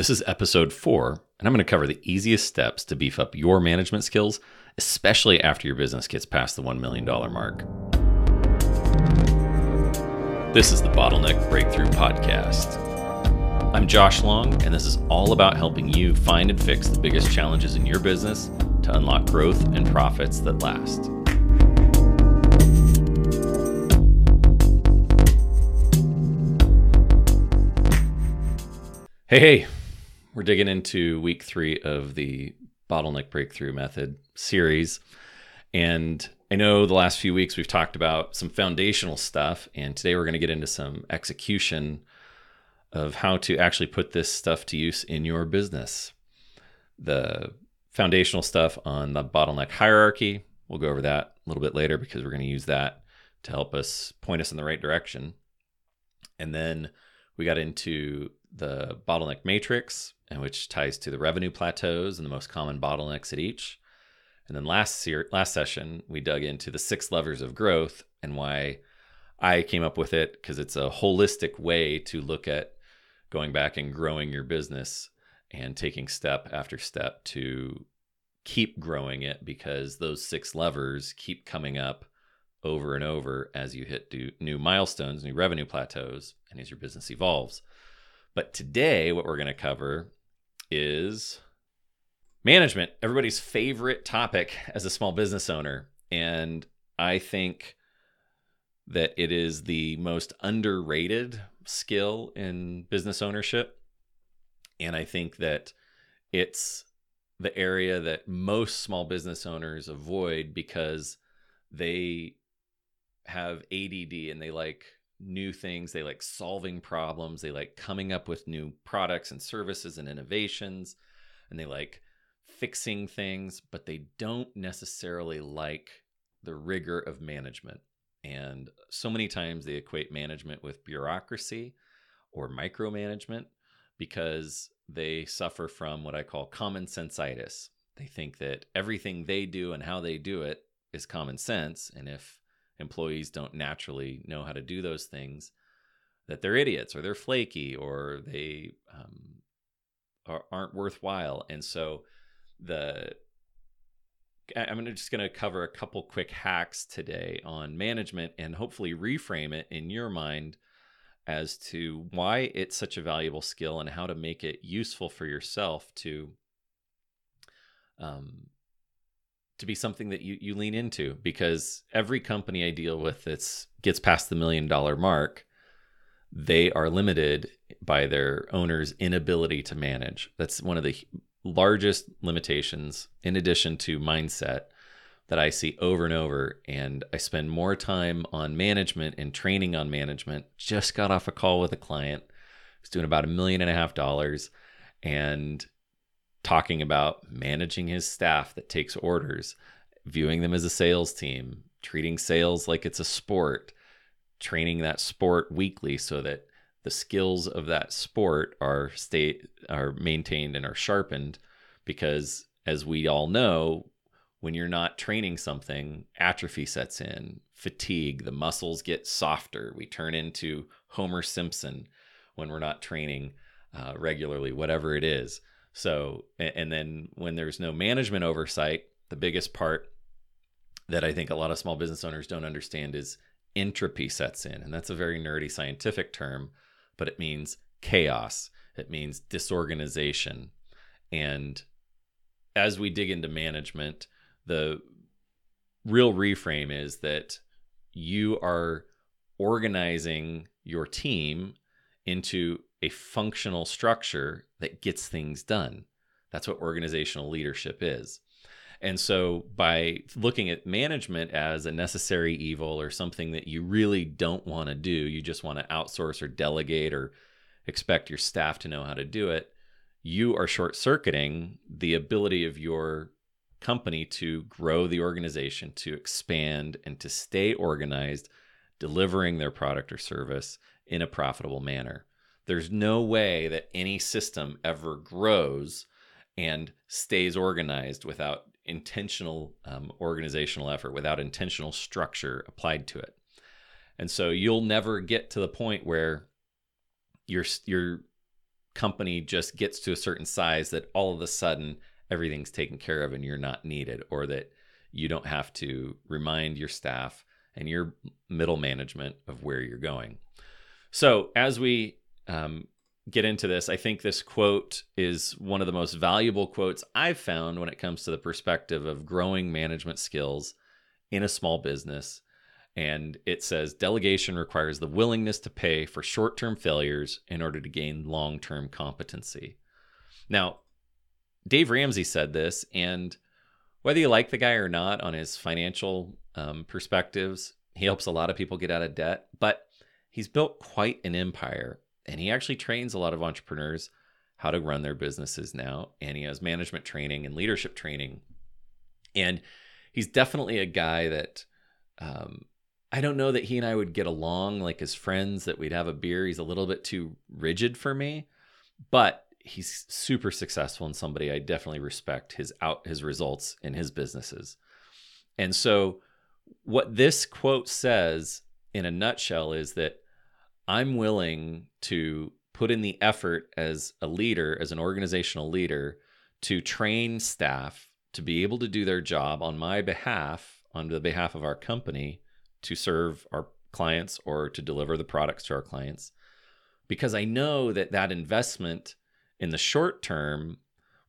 This is episode four, and I'm going to cover the easiest steps to beef up your management skills, especially after your business gets past the $1 million mark. This is the Bottleneck Breakthrough Podcast. I'm Josh Long, and this is all about helping you find and fix the biggest challenges in your business to unlock growth and profits that last. Hey, hey, we're digging into week three of the Bottleneck Breakthrough Method series. And I know the last few weeks we've talked about some foundational stuff, and today we're going to get into some execution of how to actually put this stuff to use in your business. The foundational stuff on the bottleneck hierarchy, we'll go over that a little bit later because we're going to use that to help us point us in the right direction. And then we got into the bottleneck matrix, and which ties to the revenue plateaus and the most common bottlenecks at each. And then last se- last session, we dug into the six levers of growth and why I came up with it because it's a holistic way to look at going back and growing your business and taking step after step to keep growing it because those six levers keep coming up over and over as you hit new milestones, new revenue plateaus, and as your business evolves. But today, what we're going to cover is management, everybody's favorite topic as a small business owner. And I think that it is the most underrated skill in business ownership. And I think that it's the area that most small business owners avoid because they have ADD and they like new things. They like solving problems. They like coming up with new products and services and innovations. And they like fixing things, but they don't necessarily like the rigor of management. And so many times they equate management with bureaucracy or micromanagement because they suffer from what I call common senseitis. They think that everything they do and how they do it is common sense. And if employees don't naturally know how to do those things, that they're idiots or they're flaky or they um, are, aren't worthwhile. And so the I'm just going to cover a couple quick hacks today on management and hopefully reframe it in your mind as to why it's such a valuable skill and how to make it useful for yourself to um, to be something that you, you lean into because every company I deal with that gets past the million dollar mark, they are limited by their owner's inability to manage. That's one of the largest limitations, in addition to mindset, that I see over and over. And I spend more time on management and training on management. Just got off a call with a client who's doing about a million and a half dollars. And talking about managing his staff that takes orders, viewing them as a sales team, treating sales like it's a sport, training that sport weekly so that the skills of that sport are state are maintained and are sharpened. Because as we all know when you're not training something atrophy sets in fatigue the muscles get softer we turn into homer simpson when we're not training uh, regularly whatever it is so, and then when there's no management oversight, the biggest part that I think a lot of small business owners don't understand is entropy sets in. And that's a very nerdy scientific term, but it means chaos, it means disorganization. And as we dig into management, the real reframe is that you are organizing your team into a functional structure that gets things done. That's what organizational leadership is. And so, by looking at management as a necessary evil or something that you really don't want to do, you just want to outsource or delegate or expect your staff to know how to do it, you are short circuiting the ability of your company to grow the organization, to expand, and to stay organized, delivering their product or service in a profitable manner. There's no way that any system ever grows and stays organized without intentional um, organizational effort, without intentional structure applied to it. And so you'll never get to the point where you're you're company just gets to a certain size that all of a sudden everything's taken care of and you're not needed, or that you don't have to remind your staff and your middle management of where you're going. So, as we um, get into this, I think this quote is one of the most valuable quotes I've found when it comes to the perspective of growing management skills in a small business. And it says delegation requires the willingness to pay for short term failures in order to gain long term competency. Now, Dave Ramsey said this, and whether you like the guy or not on his financial um, perspectives, he helps a lot of people get out of debt, but he's built quite an empire and he actually trains a lot of entrepreneurs how to run their businesses now and he has management training and leadership training. And he's definitely a guy that um, i don't know that he and i would get along like as friends that we'd have a beer. He's a little bit too rigid for me but he's super successful and somebody i definitely respect his out his results in his businesses. And so what this quote says in a nutshell is that I'm willing to put in the effort as a leader, as an organizational leader, to train staff to be able to do their job on my behalf, on the behalf of our company, to serve our clients or to deliver the products to our clients. Because I know that that investment in the short term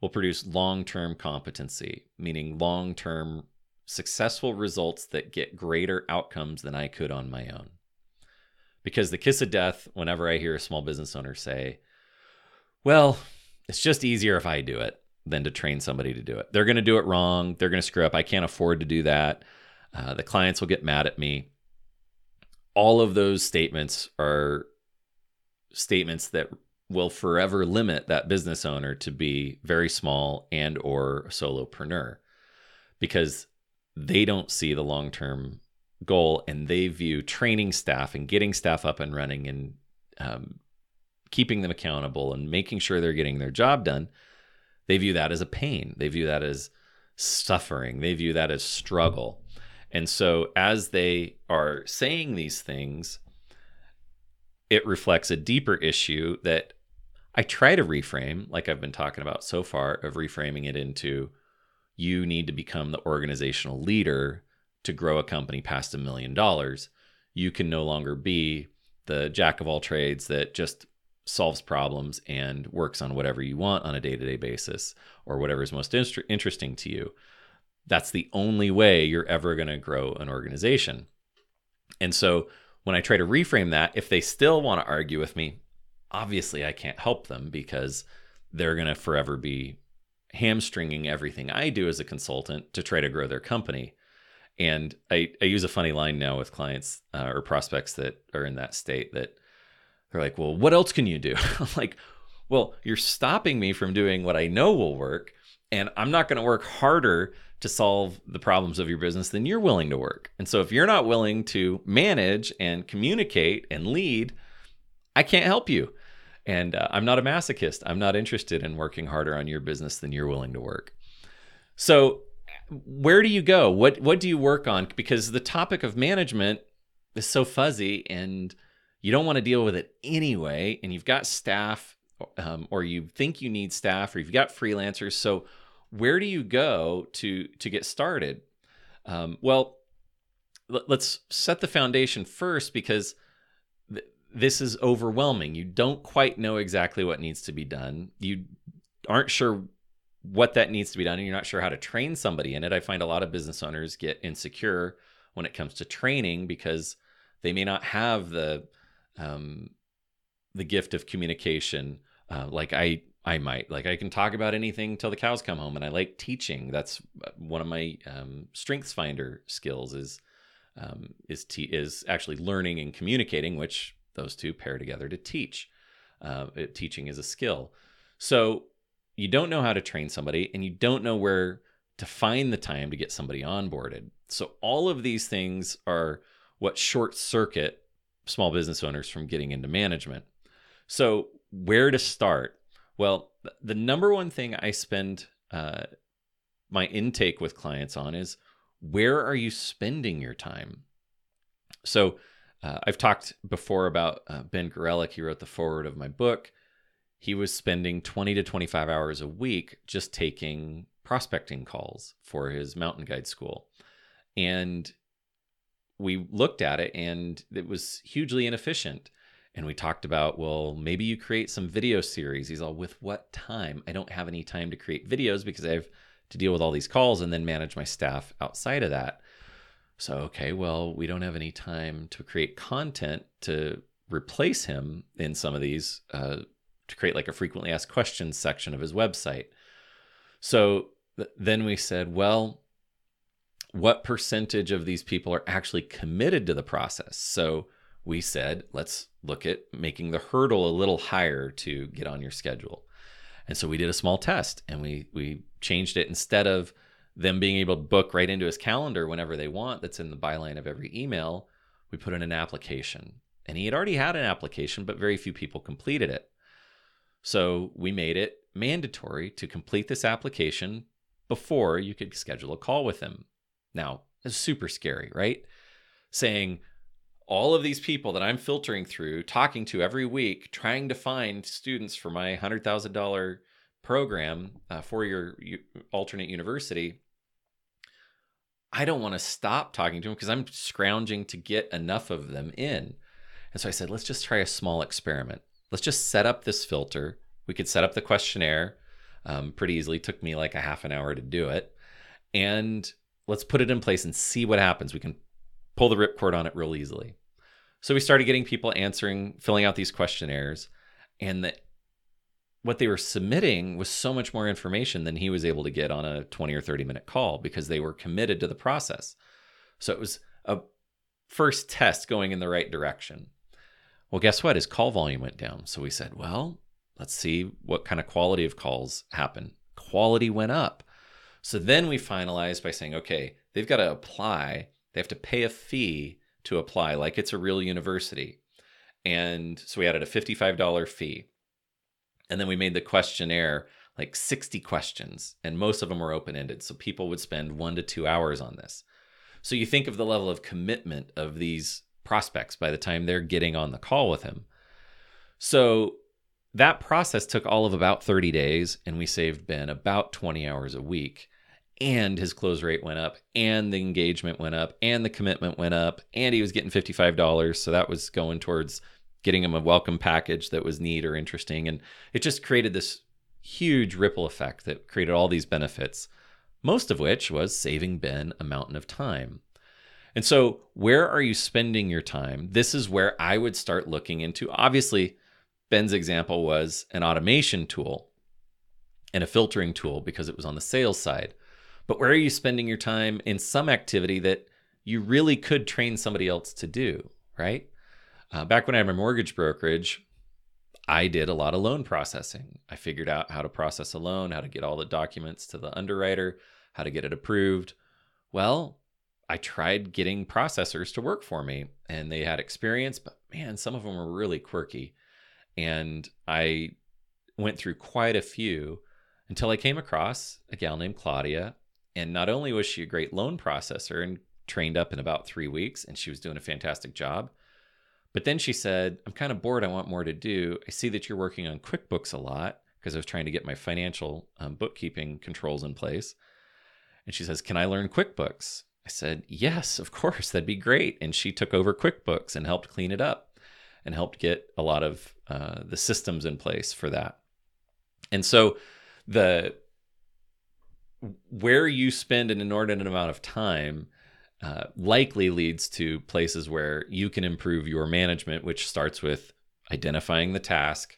will produce long term competency, meaning long term successful results that get greater outcomes than I could on my own because the kiss of death whenever i hear a small business owner say well it's just easier if i do it than to train somebody to do it. They're going to do it wrong. They're going to screw up. I can't afford to do that. Uh, the clients will get mad at me. All of those statements are statements that will forever limit that business owner to be very small and or a solopreneur because they don't see the long-term goal and they view training staff and getting staff up and running and um, keeping them accountable and making sure they're getting their job done they view that as a pain. They view that as suffering. They view that as struggle. And so as they are saying these things it reflects a deeper issue that i try to reframe like i've been talking about so far of reframing it into you need to become the organizational leader to grow a company past a million dollars, you can no longer be the jack of all trades that just solves problems and works on whatever you want on a day to day basis or whatever is most inter- interesting to you. That's the only way you're ever going to grow an organization. And so when I try to reframe that, if they still want to argue with me, obviously I can't help them because they're going to forever be hamstringing everything I do as a consultant to try to grow their company. And I, I use a funny line now with clients uh, or prospects that are in that state that they're like, well, what else can you do? I'm like, well, you're stopping me from doing what I know will work. And I'm not going to work harder to solve the problems of your business than you're willing to work. And so if you're not willing to manage and communicate and lead, I can't help you. And uh, I'm not a masochist. I'm not interested in working harder on your business than you're willing to work. So where do you go? What what do you work on? Because the topic of management is so fuzzy, and you don't want to deal with it anyway. And you've got staff, um, or you think you need staff, or you've got freelancers. So where do you go to to get started? Um, well, l- let's set the foundation first because th- this is overwhelming. You don't quite know exactly what needs to be done. You aren't sure what that needs to be done and you're not sure how to train somebody in it. I find a lot of business owners get insecure when it comes to training because they may not have the um, the gift of communication uh, like I I might like I can talk about anything till the cows come home and I like teaching. That's uh, one of my um, strengths finder skills is um, is te- is actually learning and communicating, which those two pair together to teach. Uh, teaching is a skill. So you don't know how to train somebody and you don't know where to find the time to get somebody onboarded. So all of these things are what short circuit small business owners from getting into management. So where to start? Well, the number one thing I spend uh, my intake with clients on is where are you spending your time? So uh, I've talked before about uh, Ben Gorelick. He wrote the foreword of my book he was spending 20 to 25 hours a week just taking prospecting calls for his mountain guide school. And we looked at it and it was hugely inefficient. And we talked about, well, maybe you create some video series. He's all, with what time? I don't have any time to create videos because I have to deal with all these calls and then manage my staff outside of that. So, okay, well, we don't have any time to create content to replace him in some of these, uh, to create like a frequently asked questions section of his website. So th- then we said, well, what percentage of these people are actually committed to the process? So we said, let's look at making the hurdle a little higher to get on your schedule. And so we did a small test and we we changed it instead of them being able to book right into his calendar whenever they want that's in the byline of every email, we put in an application. And he had already had an application, but very few people completed it. So we made it mandatory to complete this application before you could schedule a call with them. Now, it's super scary, right? Saying all of these people that I'm filtering through, talking to every week, trying to find students for my $100,000 program uh, for your alternate university. I don't want to stop talking to them because I'm scrounging to get enough of them in. And so I said, let's just try a small experiment. Let's just set up this filter. We could set up the questionnaire um, pretty easily. It took me like a half an hour to do it. And let's put it in place and see what happens. We can pull the ripcord on it real easily. So we started getting people answering, filling out these questionnaires, and the, what they were submitting was so much more information than he was able to get on a 20 or 30 minute call because they were committed to the process. So it was a first test going in the right direction. Well, guess what? His call volume went down. So we said, well, let's see what kind of quality of calls happen. Quality went up. So then we finalized by saying, okay, they've got to apply, they have to pay a fee to apply, like it's a real university. And so we added a $55 fee. And then we made the questionnaire like 60 questions, and most of them were open ended. So people would spend one to two hours on this. So you think of the level of commitment of these prospects by the time they're getting on the call with him. So that process took all of about 30 days, and we saved Ben about 20 hours a week. And his close rate went up and the engagement went up and the commitment went up and he was getting $55 so that was going towards getting him a welcome package that was neat or interesting. And it just created this huge ripple effect that created all these benefits most of which was saving ben a mountain of time and so where are you spending your time this is where i would start looking into obviously ben's example was an automation tool and a filtering tool because it was on the sales side but where are you spending your time in some activity that you really could train somebody else to do, right? Uh, back when I had my mortgage brokerage, I did a lot of loan processing. I figured out how to process a loan, how to get all the documents to the underwriter, how to get it approved. Well, I tried getting processors to work for me and they had experience, but man, some of them were really quirky. And I went through quite a few until I came across a gal named Claudia and not only was she a great loan processor and trained up in about three weeks, and she was doing a fantastic job, but then she said, I'm kind of bored. I want more to do. I see that you're working on QuickBooks a lot because I was trying to get my financial um, bookkeeping controls in place. And she says, Can I learn QuickBooks? I said, Yes, of course. That'd be great. And she took over QuickBooks and helped clean it up and helped get a lot of uh, the systems in place for that. And so the where you spend an inordinate amount of time uh, likely leads to places where you can improve your management, which starts with identifying the task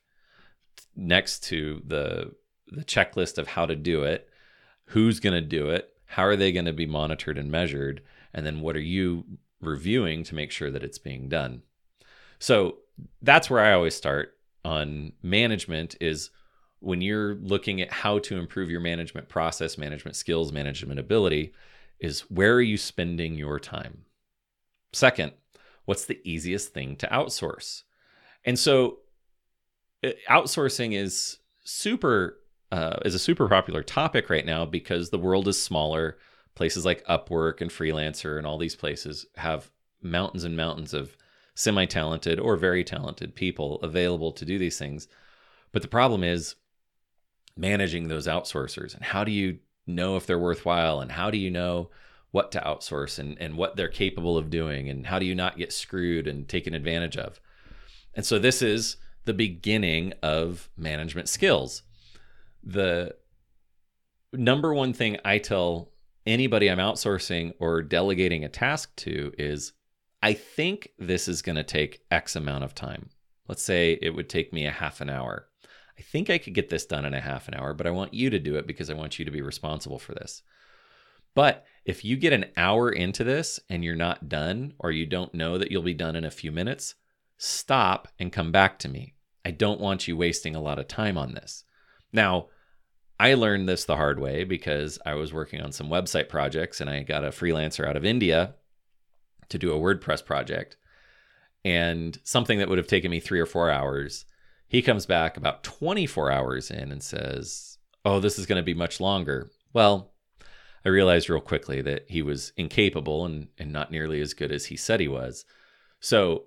next to the the checklist of how to do it, who's going to do it, how are they going to be monitored and measured, and then what are you reviewing to make sure that it's being done. So that's where I always start on management is when you're looking at how to improve your management process, management skills, management ability, is where are you spending your time? Second, what's the easiest thing to outsource? And so uh, outsourcing is super uh, is a super popular topic right now because the world is smaller. Places like Upwork and Freelancer and all these places have mountains and mountains of semi talented or very talented people available to do these things. But the problem is managing those outsourcers and how do you know if they're worthwhile and how do you know what to outsource and, and what they're capable of doing and how do you not get screwed and taken advantage of. And so this is the beginning of management skills. The number one thing I tell anybody I'm outsourcing or delegating a task to is I think this is going to take X amount of time. Let's say it would take me a half an hour. I think I could get this done in a half an hour, but I want you to do it because I want you to be responsible for this. But if you get an hour into this and you're not done, or you don't know that you'll be done in a few minutes, stop and come back to me. I don't want you wasting a lot of time on this. Now, I learned this the hard way because I was working on some website projects and I got a freelancer out of India to do a WordPress project. And something that would have taken me three or four hours, he comes back about 24 hours in and says, Oh, this is going to be much longer. Well, I realized real quickly that he was incapable and, and not nearly as good as he said he was. So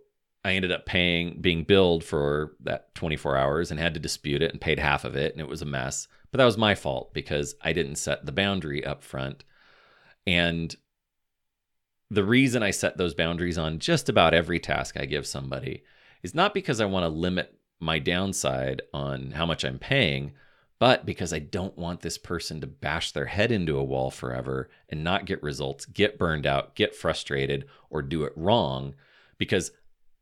I ended up paying, being billed for that 24 hours and had to dispute it and paid half of it. And it was a mess. But that was my fault because I didn't set the boundary up front. And the reason I set those boundaries on just about every task I give somebody is not because I want to limit my downside on how much I'm paying, but because I don't want this person to bash their head into a wall forever and not get results, get burned out, get frustrated, or do it wrong because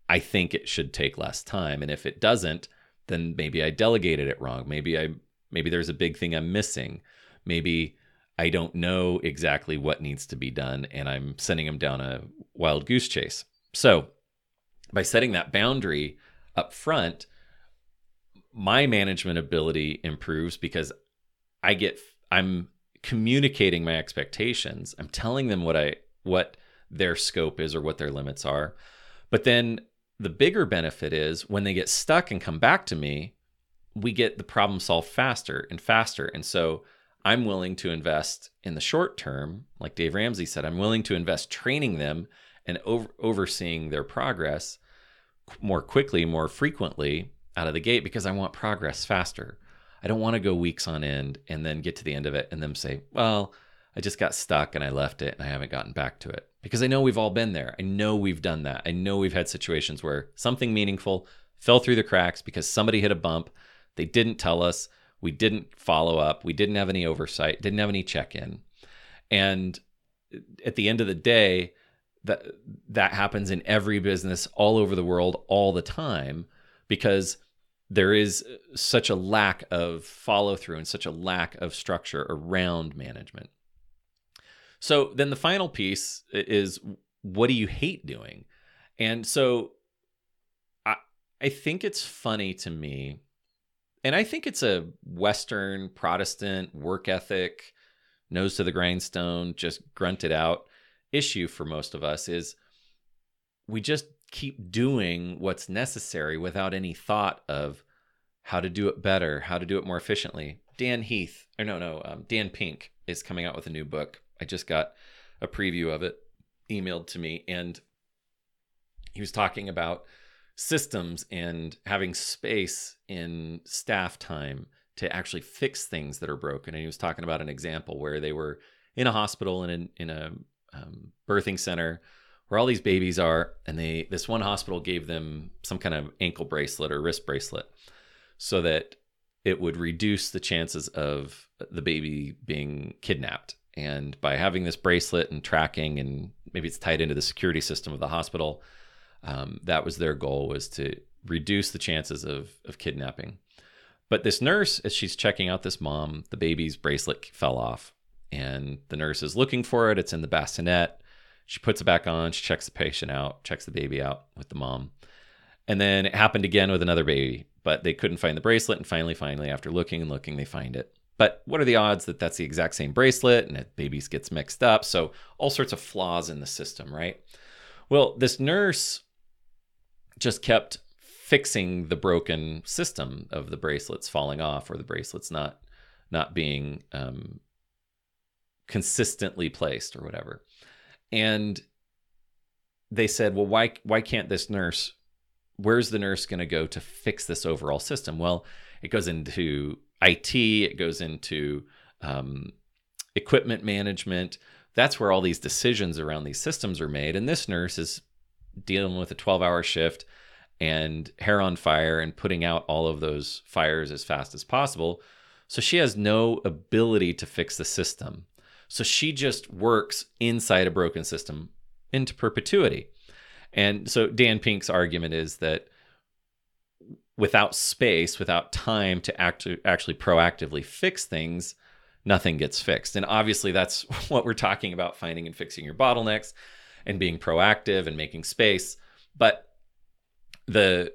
I think it should take less time. And if it doesn't, then maybe I delegated it wrong. Maybe I maybe there's a big thing I'm missing. Maybe I don't know exactly what needs to be done and I'm sending them down a wild goose chase. So, by setting that boundary up front, my management ability improves because I get I'm communicating my expectations. I'm telling them what I what their scope is or what their limits are. But then the bigger benefit is when they get stuck and come back to me, we get the problem solved faster and faster. And so I'm willing to invest in the short term, like Dave Ramsey said, I'm willing to invest training them and over, overseeing their progress more quickly, more frequently out of the gate because I want progress faster. I don't want to go weeks on end and then get to the end of it and then say, well, I just got stuck and I left it and I haven't gotten back to it. Because I know we've all been there. I know we've done that. I know we've had situations where something meaningful fell through the cracks because somebody hit a bump. They didn't tell us. We didn't follow up. We didn't have any oversight, didn't have any check in. And at the end of the day, that that happens in every business all over the world all the time because there is such a lack of follow through and such a lack of structure around management. So then the final piece is what do you hate doing? And so I I think it's funny to me and I think it's a western protestant work ethic nose to the grindstone just grunted out issue for most of us is we just keep doing what's necessary without any thought of how to do it better, how to do it more efficiently. Dan Heath, or no, no, um, Dan Pink is coming out with a new book. I just got a preview of it emailed to me, and he was talking about systems and having space in staff time to actually fix things that are broken. And he was talking about an example where they were in a hospital and in, in a um, birthing center where all these babies are and they this one hospital gave them some kind of ankle bracelet or wrist bracelet so that it would reduce the chances of the baby being kidnapped and by having this bracelet and tracking and maybe it's tied into the security system of the hospital um, that was their goal was to reduce the chances of, of kidnapping but this nurse as she's checking out this mom the baby's bracelet fell off and the nurse is looking for it it's in the bassinet she puts it back on. She checks the patient out, checks the baby out with the mom. And then it happened again with another baby, but they couldn't find the bracelet. And finally, finally, after looking and looking, they find it. But what are the odds that that's the exact same bracelet and that babies gets mixed up? So all sorts of flaws in the system, right? Well, this nurse just kept fixing the broken system of the bracelets falling off or the bracelets not not being um, consistently placed or whatever and they said, well, why why can't this nurse? Where's the nurse going to go to fix this overall system? Well, it goes into IT, it goes into um, equipment management. That's where all these decisions around these systems are made. And this nurse is dealing with a 12 hour shift and hair on fire and putting out all of those fires as fast as possible. So she has no ability to fix the system. So she just works inside a broken system into perpetuity. And so Dan Pink's argument is that without space, without time to act- actually proactively fix things, nothing gets fixed. And obviously, that's what we're talking about finding and fixing your bottlenecks and being proactive and making space. But the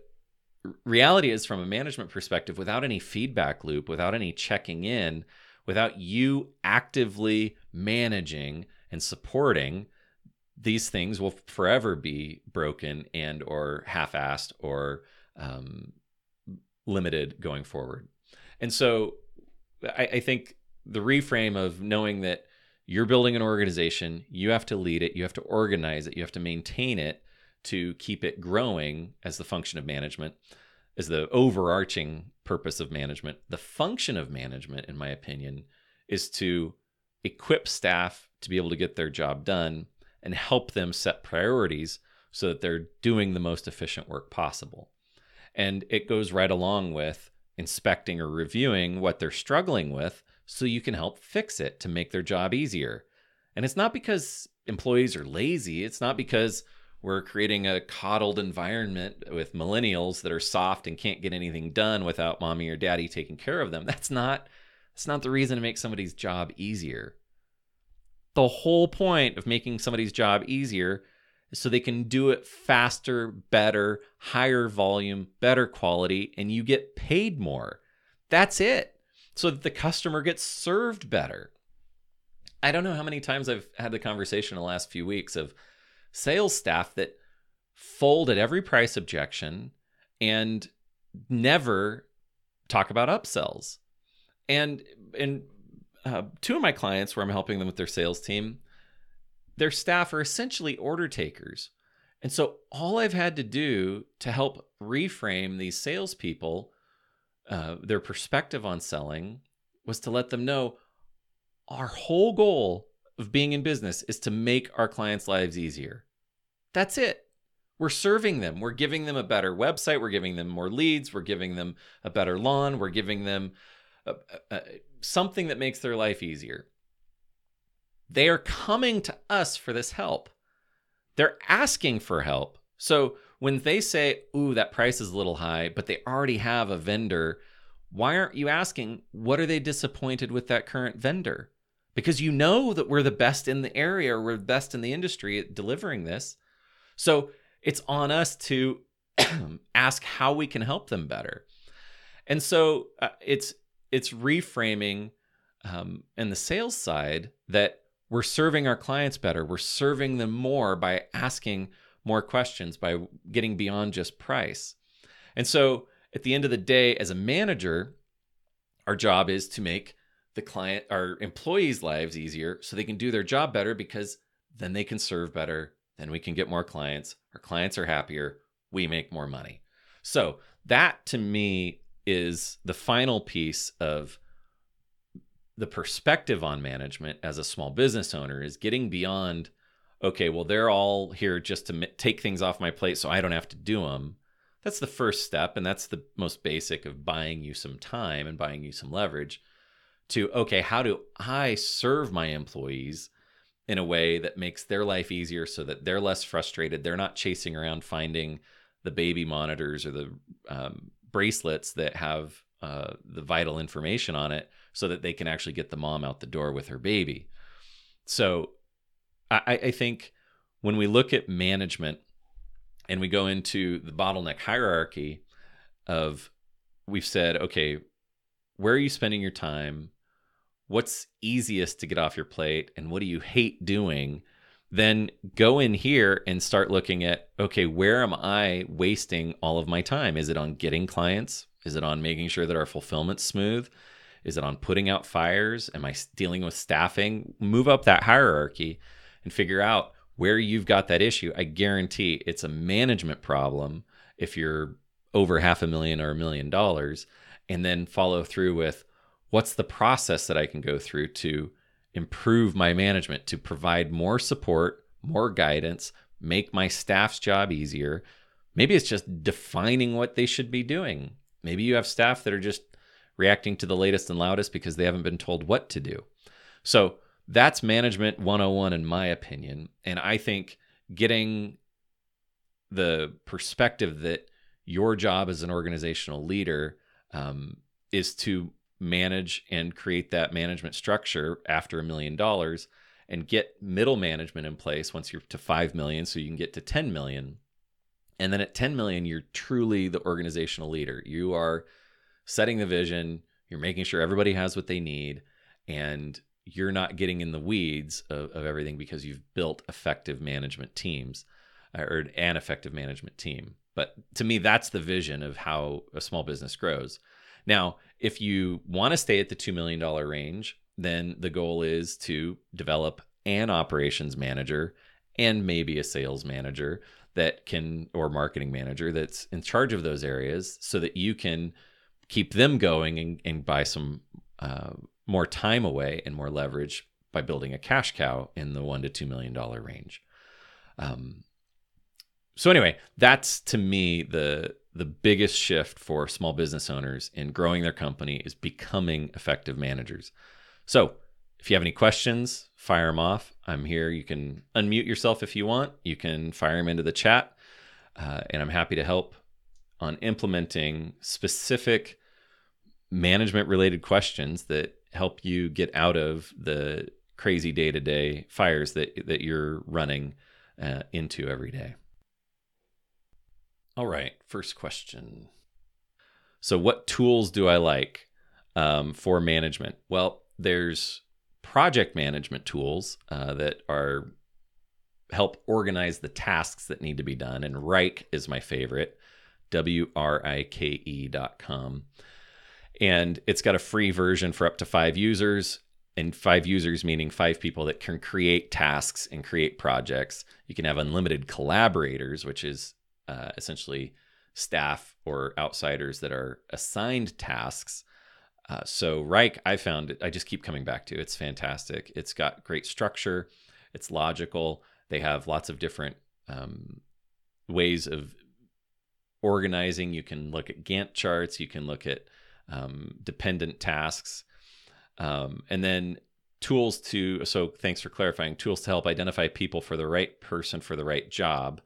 reality is, from a management perspective, without any feedback loop, without any checking in, without you actively managing and supporting, these things will forever be broken and or half-assed or um, limited going forward. And so I, I think the reframe of knowing that you're building an organization, you have to lead it, you have to organize it, you have to maintain it to keep it growing as the function of management, as the overarching purpose of management. The function of management, in my opinion, is to equip staff to be able to get their job done and help them set priorities so that they're doing the most efficient work possible. And it goes right along with inspecting or reviewing what they're struggling with so you can help fix it to make their job easier. And it's not because employees are lazy, it's not because we're creating a coddled environment with millennials that are soft and can't get anything done without mommy or daddy taking care of them. That's not that's not the reason to make somebody's job easier. The whole point of making somebody's job easier so they can do it faster, better, higher volume, better quality, and you get paid more. That's it. So that the customer gets served better. I don't know how many times I've had the conversation in the last few weeks of sales staff that fold at every price objection and never talk about upsells. And and uh, two of my clients where I'm helping them with their sales team, their staff are essentially order takers. And so all I've had to do to help reframe these salespeople, uh, their perspective on selling, was to let them know our whole goal of being in business is to make our clients' lives easier. That's it. We're serving them. We're giving them a better website. We're giving them more leads. We're giving them a better lawn. We're giving them a, a, a, something that makes their life easier. They are coming to us for this help. They're asking for help. So when they say, Ooh, that price is a little high, but they already have a vendor, why aren't you asking, What are they disappointed with that current vendor? Because you know that we're the best in the area, or we're the best in the industry at delivering this. So it's on us to ask how we can help them better. And so uh, it's it's reframing um, and the sales side that we're serving our clients better. We're serving them more by asking more questions, by getting beyond just price. And so at the end of the day, as a manager, our job is to make the client, our employees' lives easier so they can do their job better because then they can serve better. Then we can get more clients. Our clients are happier. We make more money. So that to me is the final piece of the perspective on management as a small business owner is getting beyond okay well they're all here just to take things off my plate so i don't have to do them that's the first step and that's the most basic of buying you some time and buying you some leverage to okay how do i serve my employees in a way that makes their life easier so that they're less frustrated they're not chasing around finding the baby monitors or the um, bracelets that have uh, the vital information on it so that they can actually get the mom out the door with her baby. So I, I think when we look at management and we go into the bottleneck hierarchy of we've said, okay, where are you spending your time? What's easiest to get off your plate? And what do you hate doing? Then go in here and start looking at, okay, where am I wasting all of my time? Is it on getting clients? Is it on making sure that our fulfillment's smooth? Is it on putting out fires? Am I dealing with staffing? Move up that hierarchy and figure out where you've got that issue. I guarantee it's a management problem if you're over half a million or a million dollars. and then follow through with what's the process that I can go through to improve my management, to provide more support, more guidance, make my staff's job easier. Maybe it's just defining what they should be doing. Maybe you have staff that are just reacting to the latest and loudest because they haven't been told what to do. So that's management 101, in my opinion. And I think getting the perspective that your job as an organizational leader um, is to manage and create that management structure after a million dollars and get middle management in place once you're to 5 million so you can get to 10 million and then at 10 million you're truly the organizational leader you are setting the vision you're making sure everybody has what they need and you're not getting in the weeds of, of everything because you've built effective management teams uh, or an effective management team. But to me that's the vision of how a small business grows. Now if you want to stay at the $2 million range, then the goal is to develop an operations manager and maybe a sales manager that can, or marketing manager that's in charge of those areas so that you can keep them going and, and buy some uh, more time away and more leverage by building a cash cow in the one to $2 million range. Um, so anyway, that's to me the the biggest shift for small business owners in growing their company is becoming effective managers. So, if you have any questions, fire them off. I'm here. You can unmute yourself if you want. You can fire them into the chat, uh, and I'm happy to help on implementing specific management related questions that help you get out of the crazy day to day fires that that you're running uh, into every day. All right, first question. So, what tools do I like um, for management? Well, there's project management tools uh, that are help organize the tasks that need to be done, and Wrike is my favorite. W R I K E dot com. And it's got a free version for up to five users and five users meaning five people that can create tasks and create projects. You can have unlimited collaborators, which is uh, essentially staff or outsiders that are assigned tasks. Uh, so Wrike, I found it, I just keep coming back to. It's fantastic. It's got great structure. It's logical. They have lots of different um, ways of organizing. You can look at Gantt charts. You can look at um, dependent tasks, um, and then tools to. So thanks for clarifying. Tools to help identify people for the right person for the right job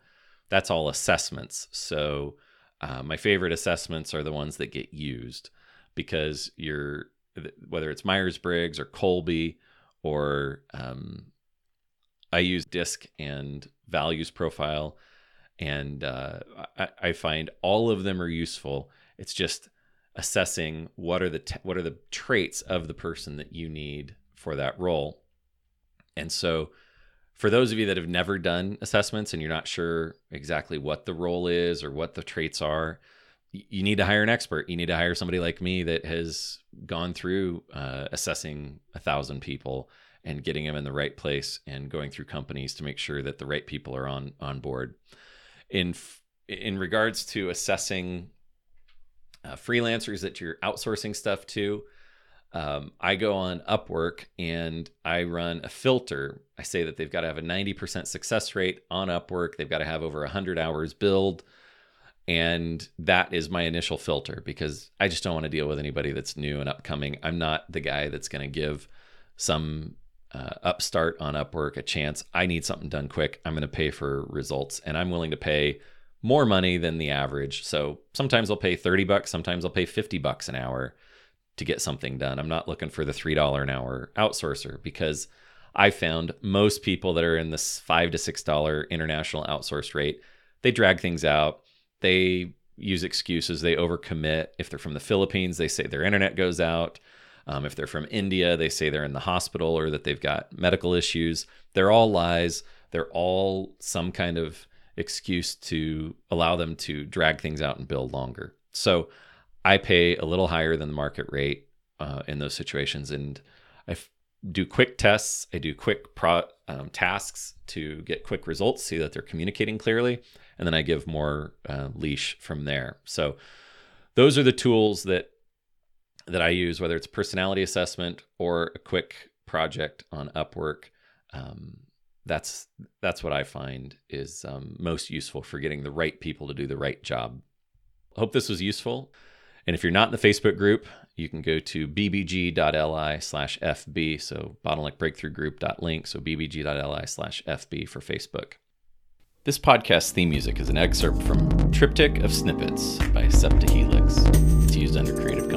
that's all assessments. So uh, my favorite assessments are the ones that get used because you're whether it's Myers Briggs or Kolbe or um, I use DISC and values profile, and uh, I, I, find all of them are useful. It's just assessing what are the t- what are the traits of the person that you need for that role, and so for those of you that have never done assessments and you're not sure exactly what the role is or what the traits are, you need to hire an expert. You need to hire somebody like me that has gone through uh, assessing a thousand people and getting them in the right place and going through companies to make sure that the right people are on on board. In in regards to assessing uh, freelancers that you're outsourcing stuff to, um, I go on Upwork and I run a filter. I say that they've got to have a 90% success rate on Upwork. They've got to have over 100 hours billed. And that is my initial filter because I just don't want to deal with anybody that's new and upcoming. I'm not the guy that's going to give some uh, upstart on Upwork a chance. I need something done quick. I'm going to pay for results and I'm willing to pay more money than the average. So sometimes I'll pay 30 bucks, sometimes I'll pay 50 bucks an hour to get something done. I'm not looking for the $3 an hour outsourcer because I found most people that are in this 5 to $6 international outsource rate, they drag things out. They use excuses, they overcommit. If they're from the Philippines, they say their internet goes out. Um, if they're from India, they say they're in the hospital or that they've got medical issues. They're all lies. They're all some kind of excuse to allow them to drag things out and billed longer. So I pay a little higher than the market rate uh, in those situations, and I f- do quick tests. I do quick pro- um, tasks to get quick results, see that they're communicating clearly, and then I give more uh, leash from there. So those are the tools that that I use, whether it's personality assessment or a quick project on Upwork. Um, that's that's what I find is um, most useful for getting the right people to do the right job. Hope this was useful. And if you're not in the Facebook group, you can go to bbg.li slash FB. So bottleneck breakthrough group.link. So bbg.li slash FB for Facebook. This podcast theme music is an excerpt from Triptych of Snippets by Septa Helix. It's used under Creative